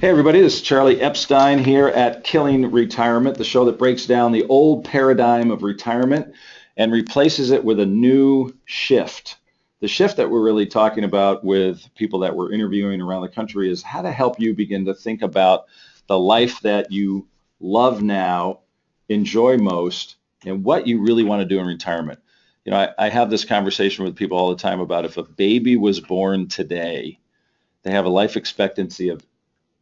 Hey everybody, this is Charlie Epstein here at Killing Retirement, the show that breaks down the old paradigm of retirement and replaces it with a new shift. The shift that we're really talking about with people that we're interviewing around the country is how to help you begin to think about the life that you love now, enjoy most, and what you really want to do in retirement. You know, I, I have this conversation with people all the time about if a baby was born today, they have a life expectancy of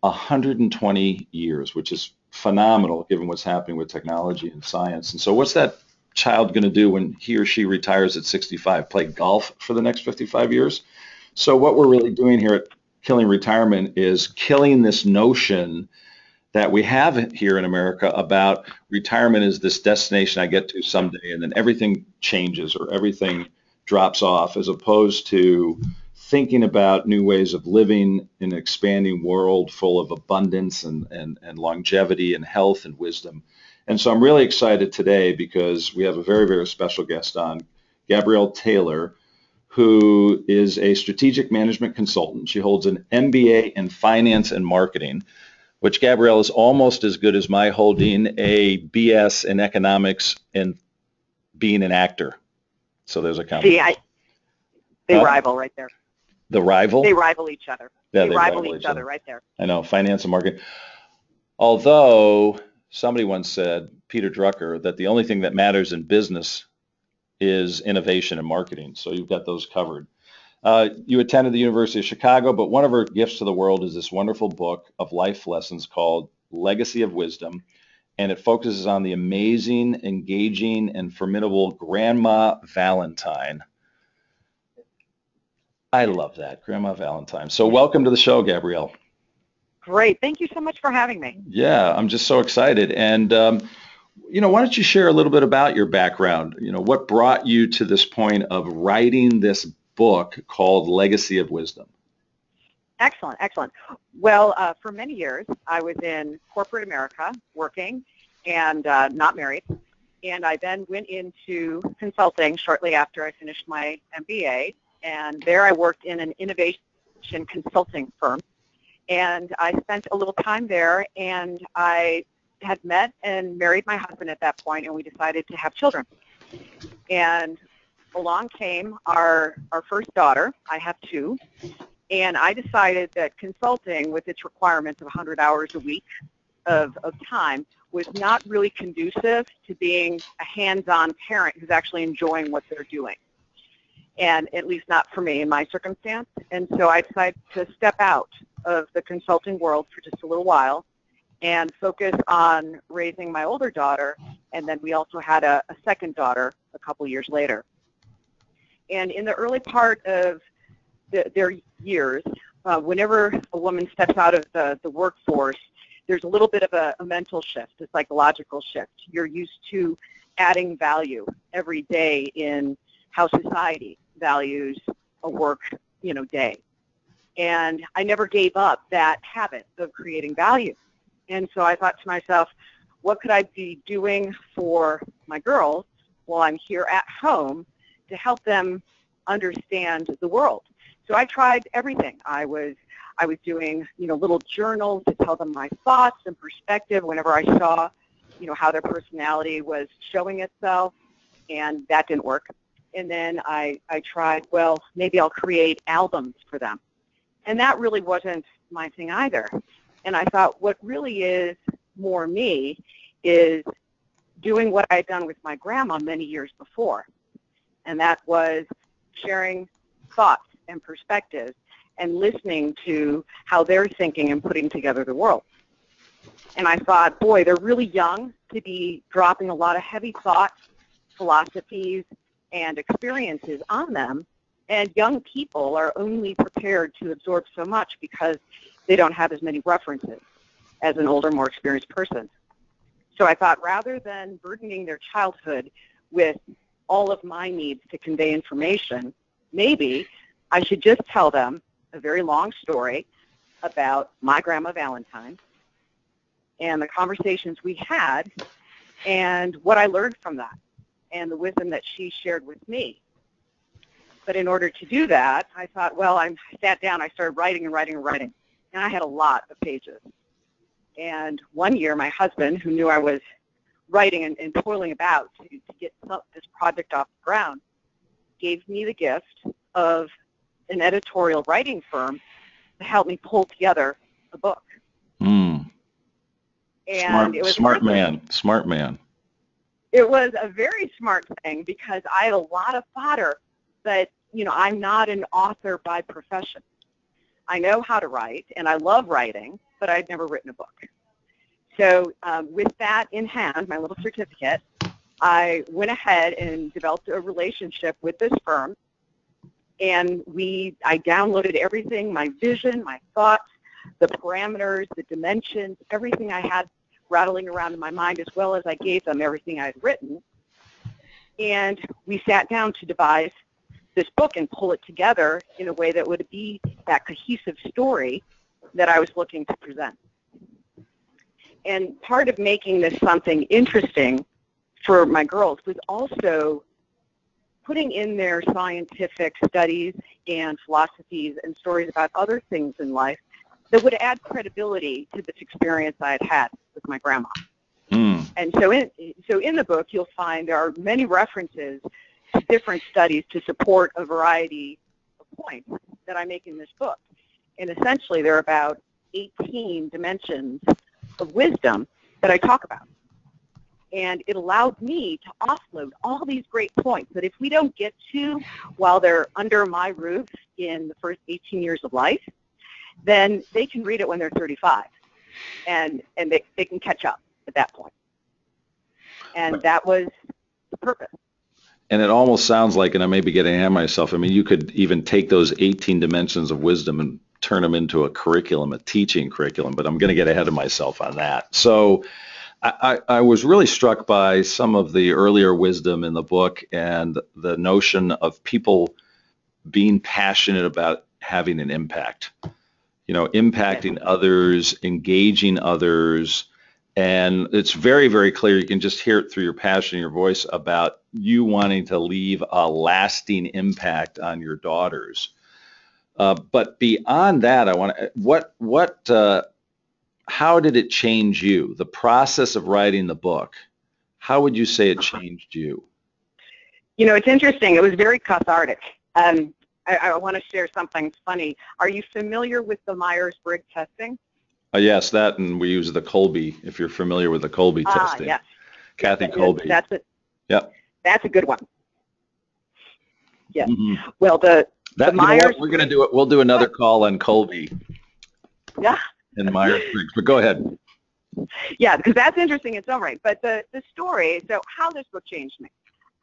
120 years, which is phenomenal given what's happening with technology and science. And so what's that child going to do when he or she retires at 65? Play golf for the next 55 years? So what we're really doing here at Killing Retirement is killing this notion that we have here in America about retirement is this destination I get to someday and then everything changes or everything drops off as opposed to thinking about new ways of living in an expanding world full of abundance and, and, and longevity and health and wisdom. And so I'm really excited today because we have a very, very special guest on, Gabrielle Taylor, who is a strategic management consultant. She holds an MBA in finance and marketing, which Gabrielle is almost as good as my holding a BS in economics and being an actor. So there's a comment. See, I, they huh? rival right there. The rival? They rival each other. Yeah, they, they rival, rival, each other. other right there. I know, finance and marketing. Although somebody once said, Peter Drucker, that the only thing that matters in business is innovation and marketing. So you've got those covered. Uh, you attended the University of Chicago, but one of her gifts to the world is this wonderful book of life lessons called Legacy of Wisdom. And it focuses on the amazing, engaging, and formidable Grandma Valentine I love that, Grandma Valentine. So welcome to the show, Gabrielle. Great. Thank you so much for having me. Yeah, I'm just so excited. And, um, you know, why don't you share a little bit about your background? You know, what brought you to this point of writing this book called Legacy of Wisdom? Excellent, excellent. Well, uh, for many years, I was in corporate America working and uh, not married. And I then went into consulting shortly after I finished my MBA and there I worked in an innovation consulting firm. And I spent a little time there, and I had met and married my husband at that point, and we decided to have children. And along came our, our first daughter. I have two. And I decided that consulting, with its requirements of 100 hours a week of, of time, was not really conducive to being a hands-on parent who's actually enjoying what they're doing and at least not for me in my circumstance. And so I decided to step out of the consulting world for just a little while and focus on raising my older daughter. And then we also had a, a second daughter a couple years later. And in the early part of the, their years, uh, whenever a woman steps out of the, the workforce, there's a little bit of a, a mental shift, a psychological shift. You're used to adding value every day in how society values a work, you know, day. And I never gave up that habit of creating value. And so I thought to myself, what could I be doing for my girls while I'm here at home to help them understand the world? So I tried everything. I was I was doing, you know, little journals to tell them my thoughts and perspective whenever I saw, you know, how their personality was showing itself, and that didn't work and then I, I tried, well, maybe I'll create albums for them. And that really wasn't my thing either. And I thought what really is more me is doing what I'd done with my grandma many years before. And that was sharing thoughts and perspectives and listening to how they're thinking and putting together the world. And I thought, boy, they're really young to be dropping a lot of heavy thoughts, philosophies, and experiences on them. And young people are only prepared to absorb so much because they don't have as many references as an older, more experienced person. So I thought rather than burdening their childhood with all of my needs to convey information, maybe I should just tell them a very long story about my grandma Valentine and the conversations we had and what I learned from that and the wisdom that she shared with me. But in order to do that, I thought, well, I sat down, I started writing and writing and writing. and I had a lot of pages. And one year, my husband, who knew I was writing and, and toiling about to, to get this project off the ground, gave me the gift of an editorial writing firm to help me pull together a book. Mm. And smart, it was smart man, smart man. It was a very smart thing because I had a lot of fodder, but you know I'm not an author by profession. I know how to write and I love writing, but I'd never written a book. So um, with that in hand, my little certificate, I went ahead and developed a relationship with this firm and we I downloaded everything, my vision, my thoughts, the parameters, the dimensions, everything I had rattling around in my mind as well as I gave them everything I had written. And we sat down to devise this book and pull it together in a way that would be that cohesive story that I was looking to present. And part of making this something interesting for my girls was also putting in their scientific studies and philosophies and stories about other things in life that would add credibility to this experience I had had with my grandma. Mm. And so in, so in the book, you'll find there are many references to different studies to support a variety of points that I make in this book. And essentially, there are about 18 dimensions of wisdom that I talk about and it allowed me to offload all these great points that if we don't get to while they're under my roof in the first 18 years of life, then they can read it when they're 35 and, and they, they can catch up at that point. And that was the purpose. And it almost sounds like, and I may be getting ahead of myself, I mean, you could even take those 18 dimensions of wisdom and turn them into a curriculum, a teaching curriculum, but I'm going to get ahead of myself on that. So I, I, was really struck by some of the earlier wisdom in the book and the notion of people being passionate about having an impact. You know, impacting others, engaging others, and it's very, very clear. You can just hear it through your passion your voice about you wanting to leave a lasting impact on your daughters. Uh, but beyond that, I want to what what uh, how did it change you? The process of writing the book, how would you say it changed you? You know, it's interesting. It was very cathartic. Um, I, I want to share something funny. Are you familiar with the Myers-Briggs testing? Uh, yes, that, and we use the Kolbe. If you're familiar with the Kolbe ah, testing, yes. Kathy yes, Kolbe. That's it. Yep. That's a good one. Yes. Mm-hmm. Well, the, that, the Myers. We're going to do it. We'll do another call on Kolbe. Yeah in Myers-Briggs. But go ahead. Yeah, because that's interesting in its own right. But the, the story, so how this book changed me.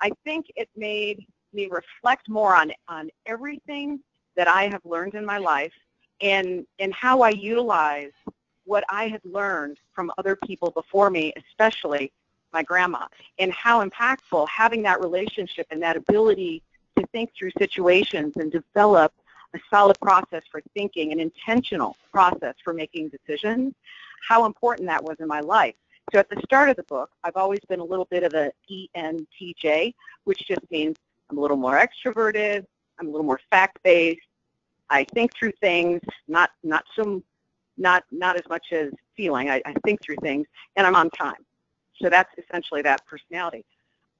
I think it made me reflect more on, on everything that I have learned in my life and, and how I utilize what I had learned from other people before me, especially my grandma, and how impactful having that relationship and that ability to think through situations and develop a solid process for thinking, an intentional process for making decisions, how important that was in my life. So at the start of the book, I've always been a little bit of an ENTJ, which just means I'm a little more extroverted, I'm a little more fact-based, I think through things, not not so not not as much as feeling. I, I think through things, and I'm on time. So that's essentially that personality.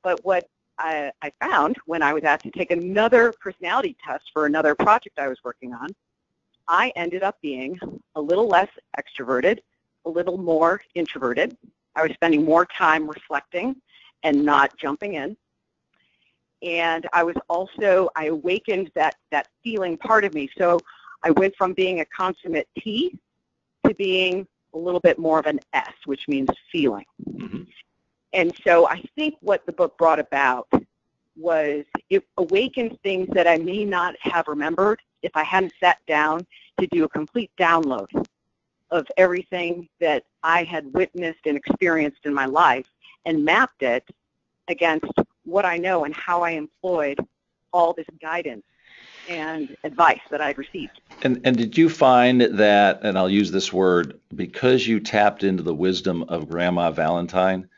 But what I, I found when I was asked to take another personality test for another project I was working on, I ended up being a little less extroverted, a little more introverted. I was spending more time reflecting and not jumping in. And I was also, I awakened that, that feeling part of me. So I went from being a consummate T to being a little bit more of an S, which means feeling. Mm-hmm. And so I think what the book brought about was it awakened things that I may not have remembered if I hadn't sat down to do a complete download of everything that I had witnessed and experienced in my life and mapped it against what I know and how I employed all this guidance and advice that I'd received. And, and did you find that, and I'll use this word, because you tapped into the wisdom of Grandma Valentine,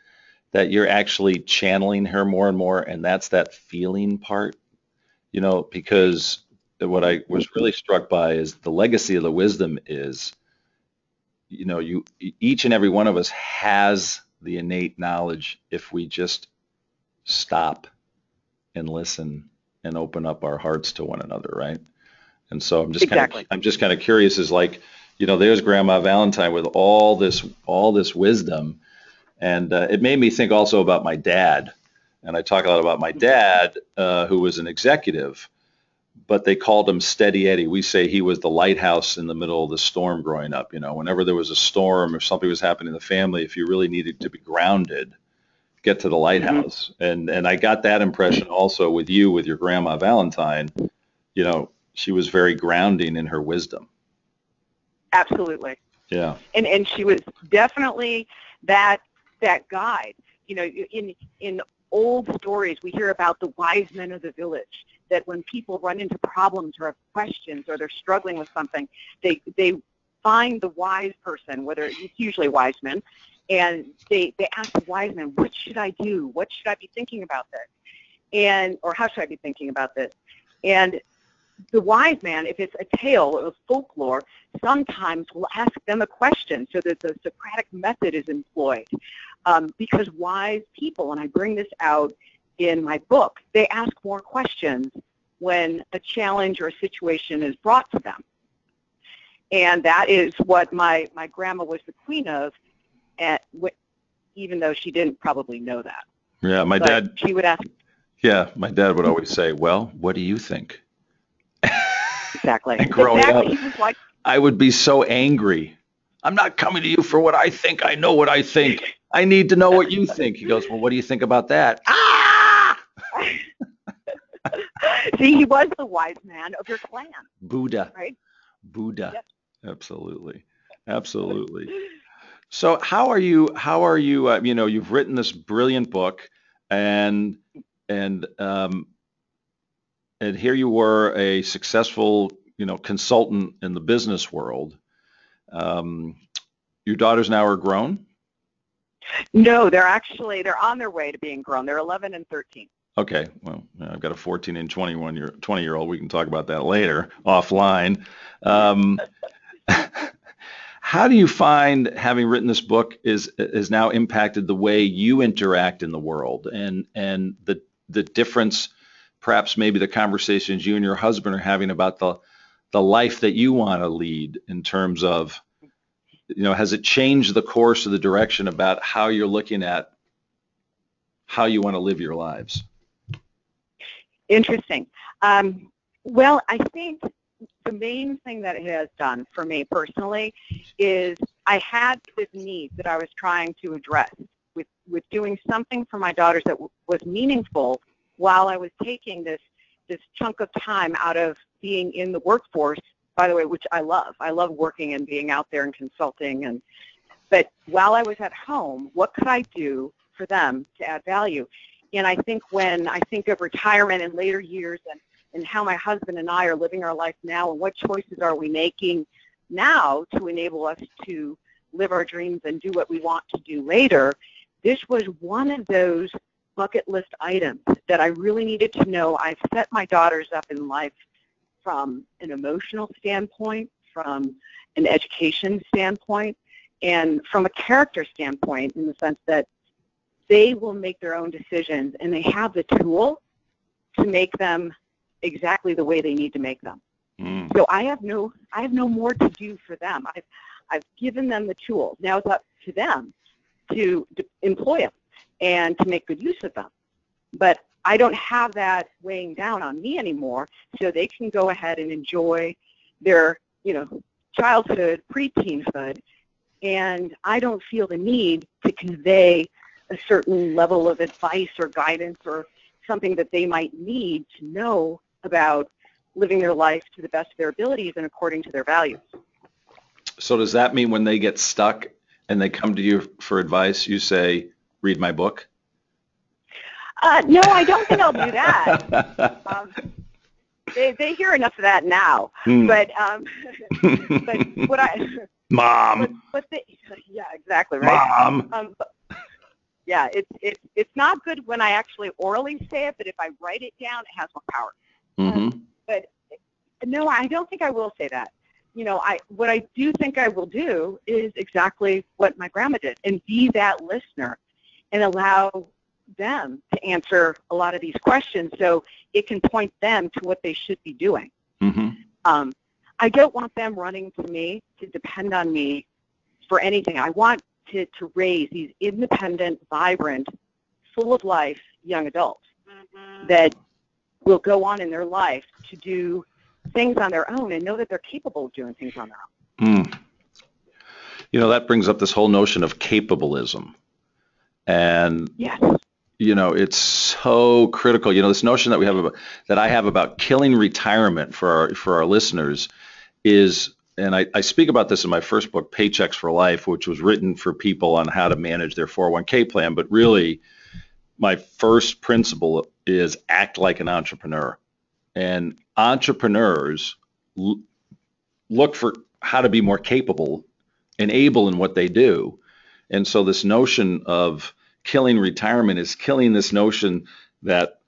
that you're actually channeling her more and more, and that's that feeling part. You know, because what I was really struck by is the legacy of the wisdom is you know, you each and every one of us has the innate knowledge if we just stop and listen and open up our hearts to one another, right? And so I'm just exactly. kind of I'm just kind of curious is like, you know, there's Grandma Valentine with all this all this wisdom, and uh, it made me think also about my dad. And I talk a lot about my dad, uh, who was an executive, but they called him Steady Eddie. We say he was the lighthouse in the middle of the storm growing up. You know, whenever there was a storm or something was happening in the family, if you really needed to be grounded, get to the lighthouse. Mm-hmm. And and I got that impression also with you with your grandma Valentine. You know, she was very grounding in her wisdom. Absolutely. Yeah. And and she was definitely that that guide. You know, in in old stories we hear about the wise men of the village that when people run into problems or have questions or they're struggling with something, they they find the wise person, whether it's usually wise men, and they they ask the wise man, what should I do? What should I be thinking about this? And or how should I be thinking about this? And the wise man, if it's a tale or a folklore, sometimes will ask them a question so that the Socratic method is employed. Um, because wise people, and I bring this out in my book, they ask more questions when a challenge or a situation is brought to them. And that is what my, my grandma was the queen of, at, even though she didn't probably know that. Yeah, my but dad. She would ask. Yeah, my dad would always say, "Well, what do you think?" Exactly. and growing exactly. up, like, I would be so angry. I'm not coming to you for what I think. I know what I think. I need to know what you think. He goes, Well, what do you think about that? Ah! See, he was the wise man of your clan. Buddha. Right? Buddha. Yep. Absolutely. Absolutely. So how are you? How are you? Uh, you know, you've written this brilliant book, and and um, and here you were a successful, you know, consultant in the business world. Um, your daughters now are grown. No, they're actually they're on their way to being grown. They're 11 and 13. Okay, well, I've got a 14 and 21 year 20 year old. We can talk about that later offline. Um, how do you find having written this book is has now impacted the way you interact in the world and and the the difference, perhaps maybe the conversations you and your husband are having about the the life that you want to lead in terms of you know, has it changed the course of the direction about how you're looking at how you want to live your lives? Interesting. Um, well, I think the main thing that it has done for me personally is I had this need that I was trying to address with, with doing something for my daughters that w- was meaningful while I was taking this this chunk of time out of being in the workforce by the way, which I love. I love working and being out there and consulting. And but while I was at home, what could I do for them to add value? And I think when I think of retirement in later years and, and how my husband and I are living our life now and what choices are we making now to enable us to live our dreams and do what we want to do later, this was one of those bucket list items that I really needed to know. I've set my daughters up in life from an emotional standpoint, from an education standpoint, and from a character standpoint in the sense that they will make their own decisions and they have the tool to make them exactly the way they need to make them. Mm. So I have no I have no more to do for them. I've I've given them the tools. Now it's up to them to, to employ them and to make good use of them. But I don't have that weighing down on me anymore, so they can go ahead and enjoy their, you know, childhood, preteenhood, and I don't feel the need to convey a certain level of advice or guidance or something that they might need to know about living their life to the best of their abilities and according to their values. So does that mean when they get stuck and they come to you for advice, you say, read my book? Uh, no, I don't think I'll do that. um, they they hear enough of that now. Hmm. But um, but what I mom. But, but yeah, exactly right. Mom. Um, but, yeah, it's it's it's not good when I actually orally say it, but if I write it down, it has more power. Mm-hmm. but no, I don't think I will say that. you know, I what I do think I will do is exactly what my grandma did, and be that listener, and allow them to answer a lot of these questions, so it can point them to what they should be doing. Mm-hmm. Um, I don't want them running to me to depend on me for anything. I want to, to raise these independent, vibrant, full of life young adults that will go on in their life to do things on their own and know that they're capable of doing things on their own. Mm. You know, that brings up this whole notion of capitalism. And yes. you know, it's so critical. You know, this notion that we have about, that I have about killing retirement for our for our listeners is and I, I, speak about this in my first book, Paychecks for Life, which was written for people on how to manage their 401k plan. But really, my first principle is act like an entrepreneur. And entrepreneurs l- look for how to be more capable and able in what they do. And so this notion of killing retirement is killing this notion that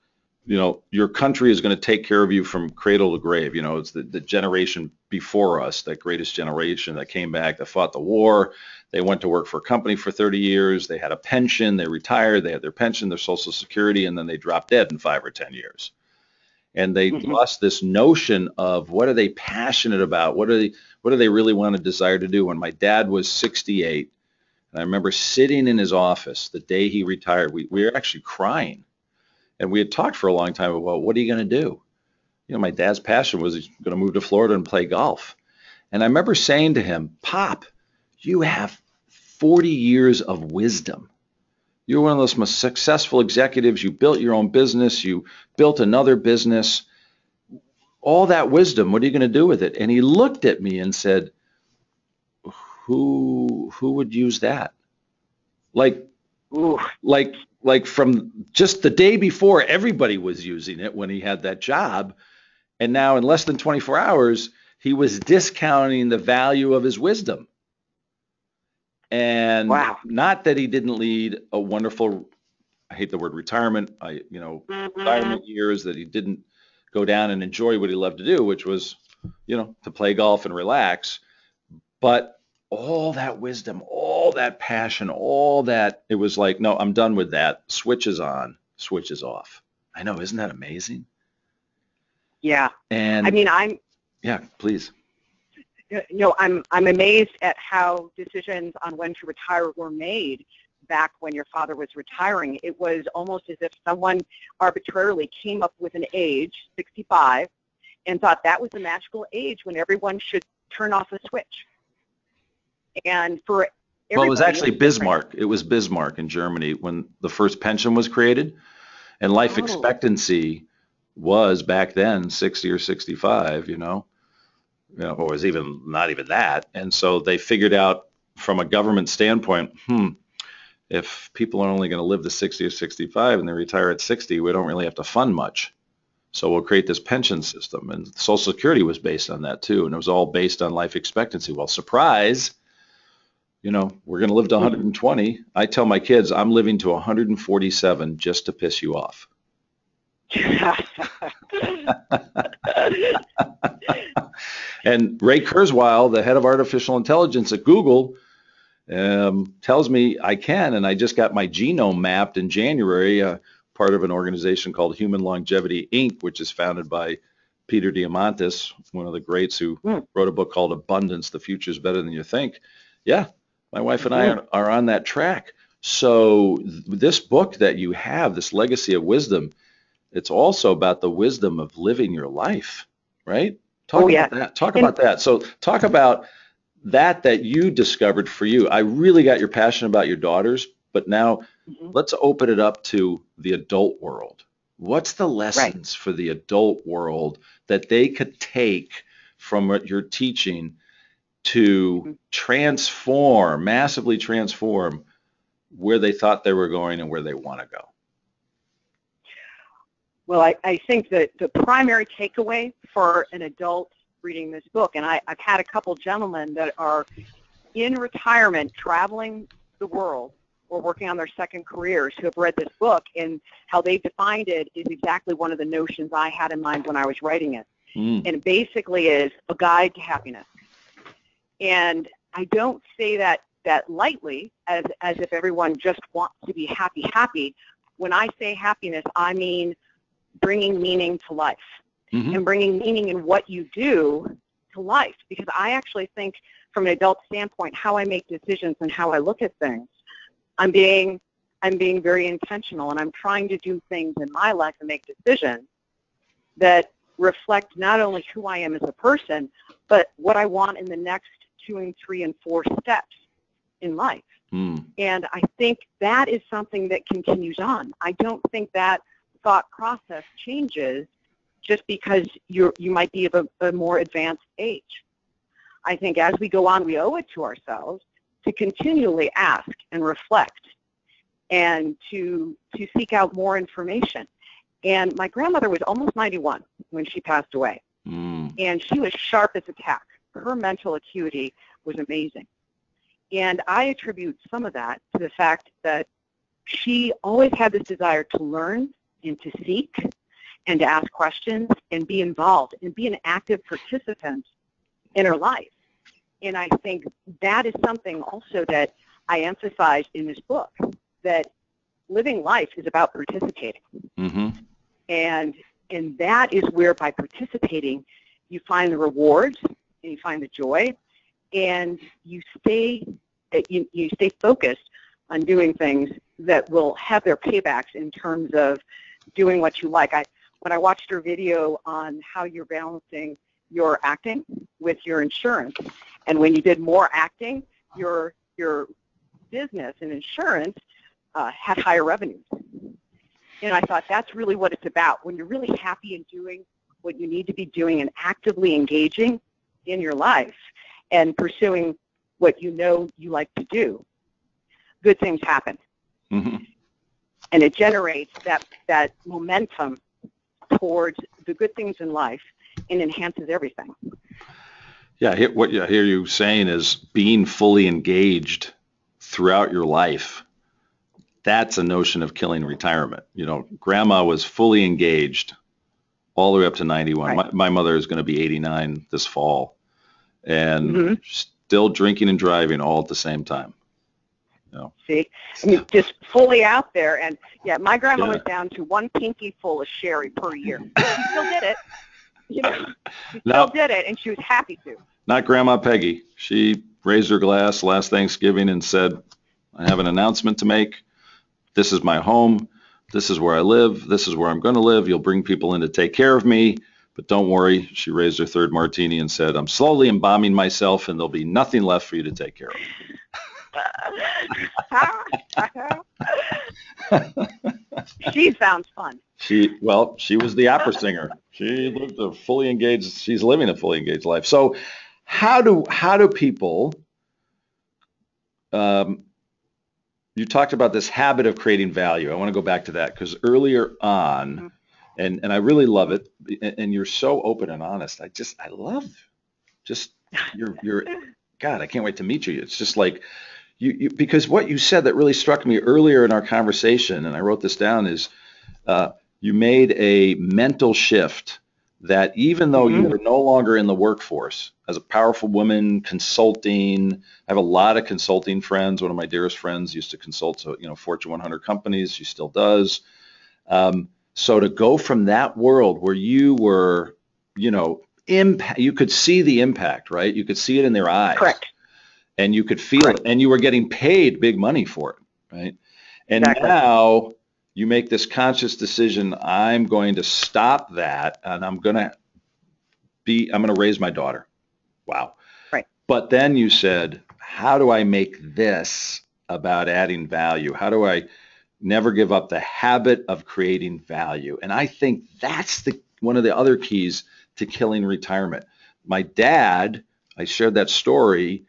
you know your country is going to take care of you from cradle to grave you know it's the, the generation before us that greatest generation that came back that fought the war they went to work for a company for 30 years. They had a pension. They retired. They had their pension their social security and then they dropped dead in five or 10 years. And they mm-hmm. lost this notion of what are they passionate about? What are they what do they really want to desire to do? When my dad was 68 and i remember sitting in his office the day he retired we, we were actually crying. And we had talked for a long time about what are you going to do? You know my dad's passion was he's going to move to florida and play golf. And i remember saying to him pop you have 40 years of wisdom you're one of those most successful executives. You built your own business. You built another business. All that wisdom, what are you going to do with it? And he looked at me and said, who who would use that? Like like like from just the day before everybody was using it when he had that job and now in less than 24 hours he was discounting the value of his wisdom and wow. not that he didn't lead a wonderful, I hate the word retirement, I, you know, mm-hmm. retirement years that he didn't go down and enjoy what he loved to do, which was, you know, to play golf and relax. But all that wisdom, all that passion, all that, it was like, no, I'm done with that. Switches on, switches off. I know, isn't that amazing? Yeah. And I mean, I'm. Yeah, please you know, I'm I'm amazed at how decisions on when to retire were made back when your father was retiring. It was almost as if someone arbitrarily came up with an age, 65, and thought that was the magical age when everyone should turn off a switch. And for well, it was actually Bismarck. It was Bismarck in Germany when the first pension was created, and life oh. expectancy was back then 60 or 65. You know, you know, or was even not even that. And so they figured out from a government standpoint, hmm, if people are only going to live to 60 or 65 and they retire at 60, we don't really have to fund much. So we'll create this pension system. And Social Security was based on that too. And it was all based on life expectancy. Well, surprise, you know, we're going to live to 120. I tell my kids, I'm living to 147 just to piss you off. and Ray Kurzweil, the head of artificial intelligence at Google, um, tells me I can, and I just got my genome mapped in January, uh, part of an organization called Human Longevity Inc., which is founded by Peter Diamandis, one of the greats who mm. wrote a book called Abundance: The Future is Better Than You Think. Yeah, my wife and I are, are on that track. So this book that you have, this legacy of wisdom, it's also about the wisdom of living your life, right? Talk oh, yeah. about that. Talk and, about that. So talk about that that you discovered for you. I really got your passion about your daughters, but now mm-hmm. let's open it up to the adult world. What's the lessons right. for the adult world that they could take from what you're teaching to mm-hmm. transform, massively transform where they thought they were going and where they want to go? Well, I, I think that the primary takeaway for an adult reading this book, and I, I've had a couple gentlemen that are in retirement traveling the world or working on their second careers who have read this book and how they've defined it is exactly one of the notions I had in mind when I was writing it. Mm. And it basically is a guide to happiness. And I don't say that that lightly as as if everyone just wants to be happy happy. When I say happiness, I mean bringing meaning to life mm-hmm. and bringing meaning in what you do to life because I actually think from an adult standpoint how I make decisions and how I look at things. I'm being I'm being very intentional and I'm trying to do things in my life and make decisions that reflect not only who I am as a person, but what I want in the next two and three and four steps in life. Mm. And I think that is something that continues on. I don't think that thought process changes just because you you might be of a, a more advanced age. I think as we go on, we owe it to ourselves to continually ask and reflect and to to seek out more information. And my grandmother was almost 91 when she passed away. Mm. And she was sharp as a tack. Her mental acuity was amazing. And I attribute some of that to the fact that she always had this desire to learn and to seek and to ask questions and be involved and be an active participant in her life. And I think that is something also that I emphasize in this book, that living life is about participating. Mm-hmm. And, and that is where by participating, you find the rewards and you find the joy and you stay, you, you stay focused on doing things that will have their paybacks in terms of doing what you like. I, when I watched your video on how you're balancing your acting with your insurance, and when you did more acting, your your business and insurance uh, had higher revenues. And I thought that's really what it's about. When you're really happy in doing what you need to be doing and actively engaging in your life and pursuing what you know you like to do, good things happen. Mm-hmm. And it generates that, that momentum towards the good things in life and enhances everything. Yeah, what I hear you saying is being fully engaged throughout your life. That's a notion of killing retirement. You know, grandma was fully engaged all the way up to 91. Right. My, my, mother is going to be 89 this fall and mm-hmm. still drinking and driving all at the same time. No. See, I mean, just fully out there, and yeah, my grandma yeah. was down to one pinky full of sherry per year. she still did it. You know, she still did it, and she was happy to. Not Grandma Peggy. She raised her glass last Thanksgiving and said, "I have an announcement to make. This is my home. This is where I live. This is where I'm going to live. You'll bring people in to take care of me." But don't worry, she raised her third martini and said, I'm slowly embalming myself and there'll be nothing left for you to take care of. She sounds fun. She well, she was the opera singer. She lived a fully engaged. She's living a fully engaged life. So, how do how do people? Um, you talked about this habit of creating value. I want to go back to that because earlier on, mm-hmm. and and I really love it. And, and you're so open and honest. I just I love just you're you're God. I can't wait to meet you. It's just like you, you, because what you said that really struck me earlier in our conversation, and I wrote this down, is uh, you made a mental shift that even though mm-hmm. you are no longer in the workforce, as a powerful woman consulting, I have a lot of consulting friends. One of my dearest friends used to consult, to you know, Fortune 100 companies. She still does. Um, so to go from that world where you were, you know, impact, you could see the impact, right? You could see it in their eyes. Correct and you could feel right. it and you were getting paid big money for it right? And exactly. now you make this conscious decision i'm going to stop that and i'm going to be i'm going to raise my daughter. Wow. Right. But then you said how do i make this about adding value? How do i never give up the habit of creating value? And i think that's the one of the other keys to killing retirement. My dad i shared that story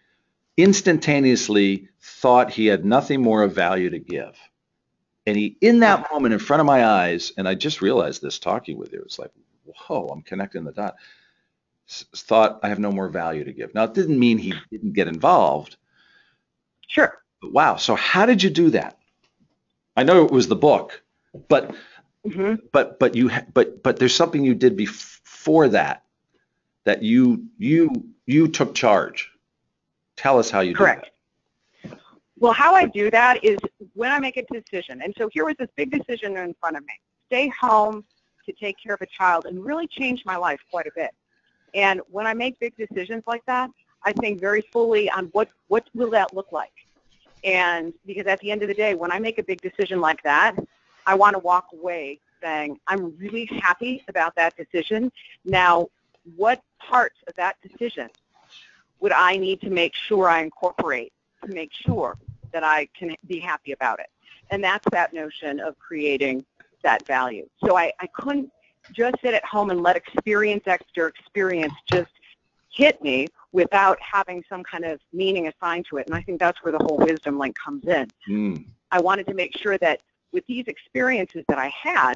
instantaneously thought he had nothing more of value to give. And he, in that moment in front of my eyes, and I just realized this talking with you, it's like, whoa, I'm connecting the dot. Thought I have no more value to give. Now, it didn't mean he didn't get involved. Sure. But wow. So how did you do that? I know it was the book, but mm-hmm. but but you but but there's something you did before that that you you you took charge Tell us how you Correct. do that. Correct. Well, how I do that is when I make a decision. And so here was this big decision in front of me. Stay home to take care of a child and really change my life quite a bit. And when I make big decisions like that, I think very fully on what, what will that look like. And because at the end of the day, when I make a big decision like that, I want to walk away saying, I'm really happy about that decision. Now, what parts of that decision would I need to make sure I incorporate to make sure that I can be happy about it? And that's that notion of creating that value. So I, I couldn't just sit at home and let experience after experience just hit me without having some kind of meaning assigned to it. And I think that's where the whole wisdom link comes in. Mm. I wanted to make sure that with these experiences that I had,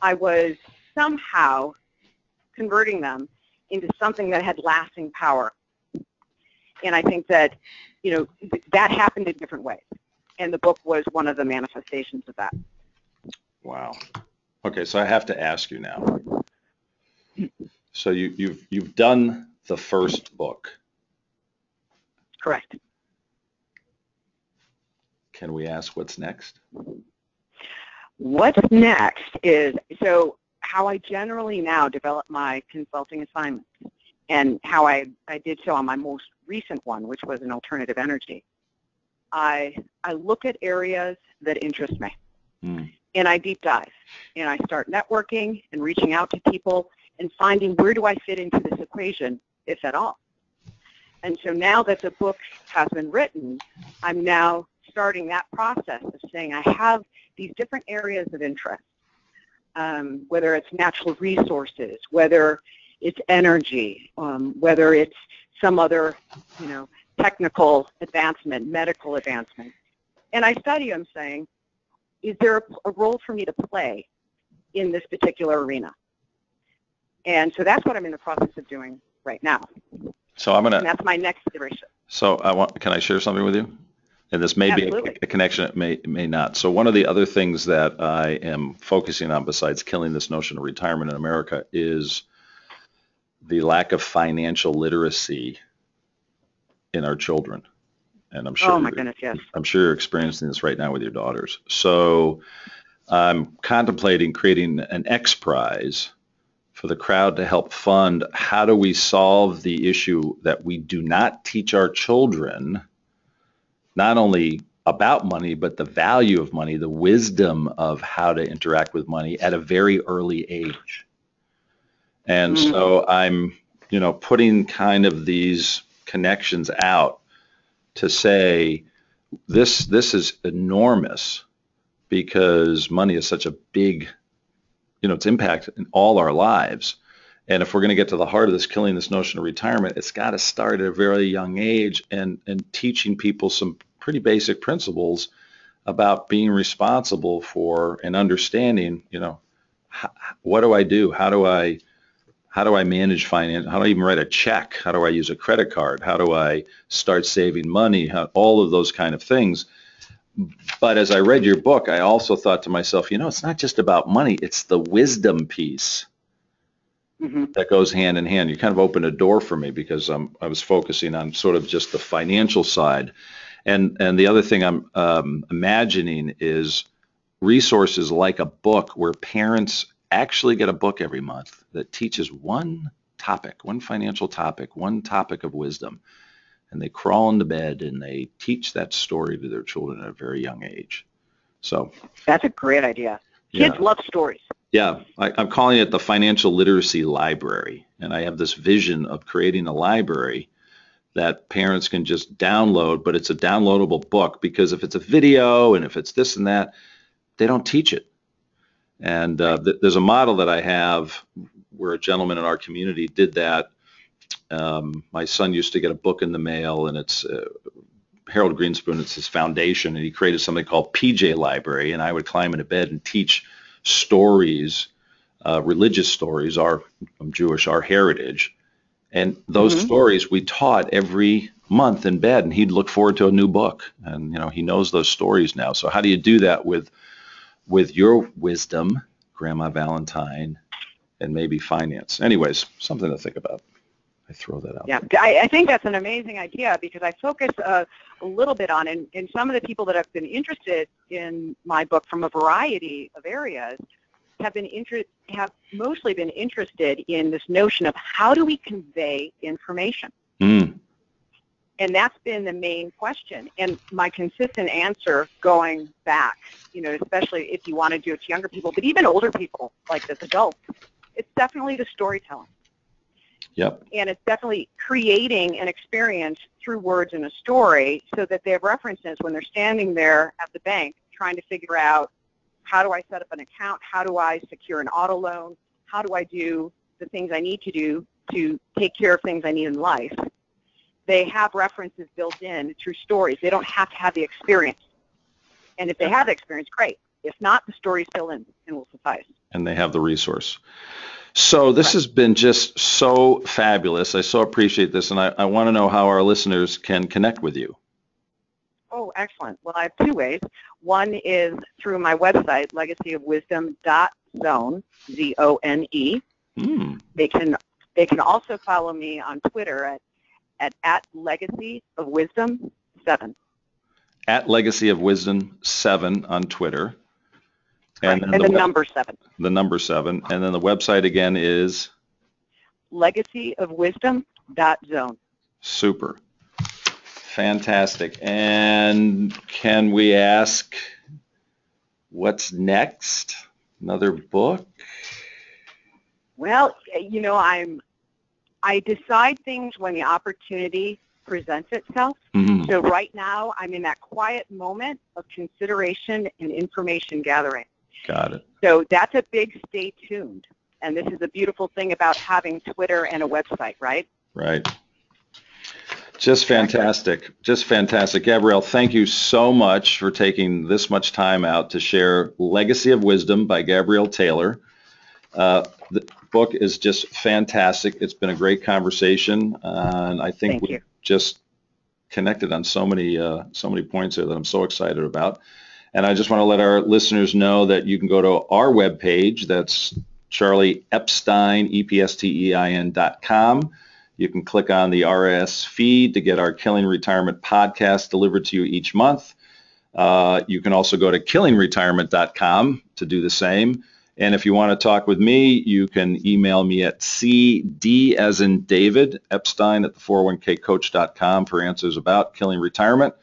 I was somehow converting them into something that had lasting power. And I think that, you know, that happened in different ways. And the book was one of the manifestations of that. Wow. Okay, so I have to ask you now. So you, you've you've done the first book. Correct. Can we ask what's next? What's next is so how I generally now develop my consulting assignments and how I, I did so on my most recent one, which was an alternative energy. I, I look at areas that interest me Mm. and I deep dive and I start networking and reaching out to people and finding where do I fit into this equation, if at all. And so now that the book has been written, I'm now starting that process of saying I have these different areas of interest, um, whether it's natural resources, whether it's energy, um, whether it's some other, you know, technical advancement, medical advancement. And I study them saying, is there a, a role for me to play in this particular arena? And so that's what I'm in the process of doing right now. So I'm gonna. that's my next iteration. So I want. Can I share something with you? And this may be a, a connection. It may it may not. So one of the other things that I am focusing on, besides killing this notion of retirement in America, is the lack of financial literacy in our children. And I'm oh, sure. Oh my goodness, yes. I'm sure you're experiencing this right now with your daughters. So I'm contemplating creating an X Prize for the crowd to help fund how do we solve the issue that we do not teach our children not only about money, but the value of money, the wisdom of how to interact with money at a very early age. And Mhm. so I'm, you know, putting kind of these connections out to say this this is enormous because money is such a big you know its impact in all our lives and if we're going to get to the heart of this killing this notion of retirement it's got to start at a very young age and and teaching people some pretty basic principles about being responsible for and understanding you know how, what do I do how do I how do I manage finance? How do I even write a check? How do I use a credit card? How do I start saving money? How, all of those kind of things. But as I read your book, I also thought to myself, you know, it's not just about money, it's the wisdom piece hmm that goes hand in hand. You kind of opened a door for me because um, I was focusing on sort of just the financial side. And, and the other thing I'm um, imagining is resources like a book where parents actually get a book every month that teaches one topic, one financial topic, one topic of wisdom. And they crawl into bed and they teach that story to their children at a very young age. So, That's a great idea. Kids yeah. love stories. Yeah, I, I'm calling it the Financial Literacy Library. And I have this vision of creating a library that parents can just download, but it's a downloadable book because if it's a video and if it's this and that, they don't teach it. And uh, th- there's a model that I have where a gentleman in our community did that. Um, my son used to get a book in the mail, and it's uh, Harold Grinspoon. It's his foundation, and he created something called PJ Library. And I would climb into bed and teach stories, uh, religious stories. Our I'm Jewish, our heritage, and those Mhm. stories we taught every month in bed, and he'd look forward to a new book. And you know, he knows those stories now. So how do you do that with with your wisdom, Grandma Valentine, and maybe finance? Anyways, something to think about. I throw that out. Yeah, I, I think that's an amazing idea because I focus uh, a little bit on, and, and some of the people that have been interested in my book from a variety of areas have been inter- have mostly been interested in this notion of how do we convey information. Mm. And that's been the main question. And my consistent answer going back, you know, especially if you want to do it to younger people, but even older people like this adults, it's definitely the storytelling. Yep. And it's definitely creating an experience through words in a story so that they have references when they're standing there at the bank trying to figure out how do I set up an account, how do I secure an auto loan, how do I do the things I need to do to take care of things I need in life. They have references built in through stories. They don't have to have the experience. And if they have the experience, great. If not, the stories fill in and will suffice. And they have the resource. So this has been just so fabulous. I so appreciate this, and I, I want to know how our listeners can connect with you. Oh, excellent. Well, I have two ways. One is through my website, legacyofwisdom.zone, Z-O-N-E. Hmm. They can they can also follow me on Twitter at at, at Legacy of Wisdom seven. At Legacy of Wisdom seven on Twitter. And, and the, the number seven. The number seven. And then the website again is? Legacyofwisdom.zone. Super. Fantastic. And can we ask what's next? Another book? Well, you know, I'm I decide things when the opportunity presents itself. Mm-hmm. So right now I'm in that quiet moment of consideration and information gathering. Got it. So that's a big stay tuned. And this is a beautiful thing about having Twitter and a website, right? Right. Just fantastic. Just fantastic. Gabrielle, thank you so much for taking this much time out to share Legacy of Wisdom by Gabrielle Taylor. Uh, the book is just fantastic. It's been a great conversation, uh, and I think we just connected on so many uh, so many points there that I'm so excited about. And I just want to let our listeners know that you can go to our webpage. That's Charlie Epstein, E-P-S-T-E-I-N dot com. You can click on the RSS feed to get our Killing Retirement podcast delivered to you each month. Uh, you can also go to killingretirement.com to do the same. And if you want to talk with me, you can email me at cd as in David Epstein at the 401kcoach.com for answers about killing retirement.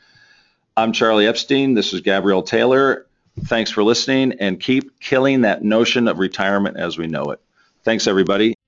I'm Charlie Epstein. This is Gabrielle Taylor. Thanks for listening and keep killing that notion of retirement as we know it. Thanks, everybody.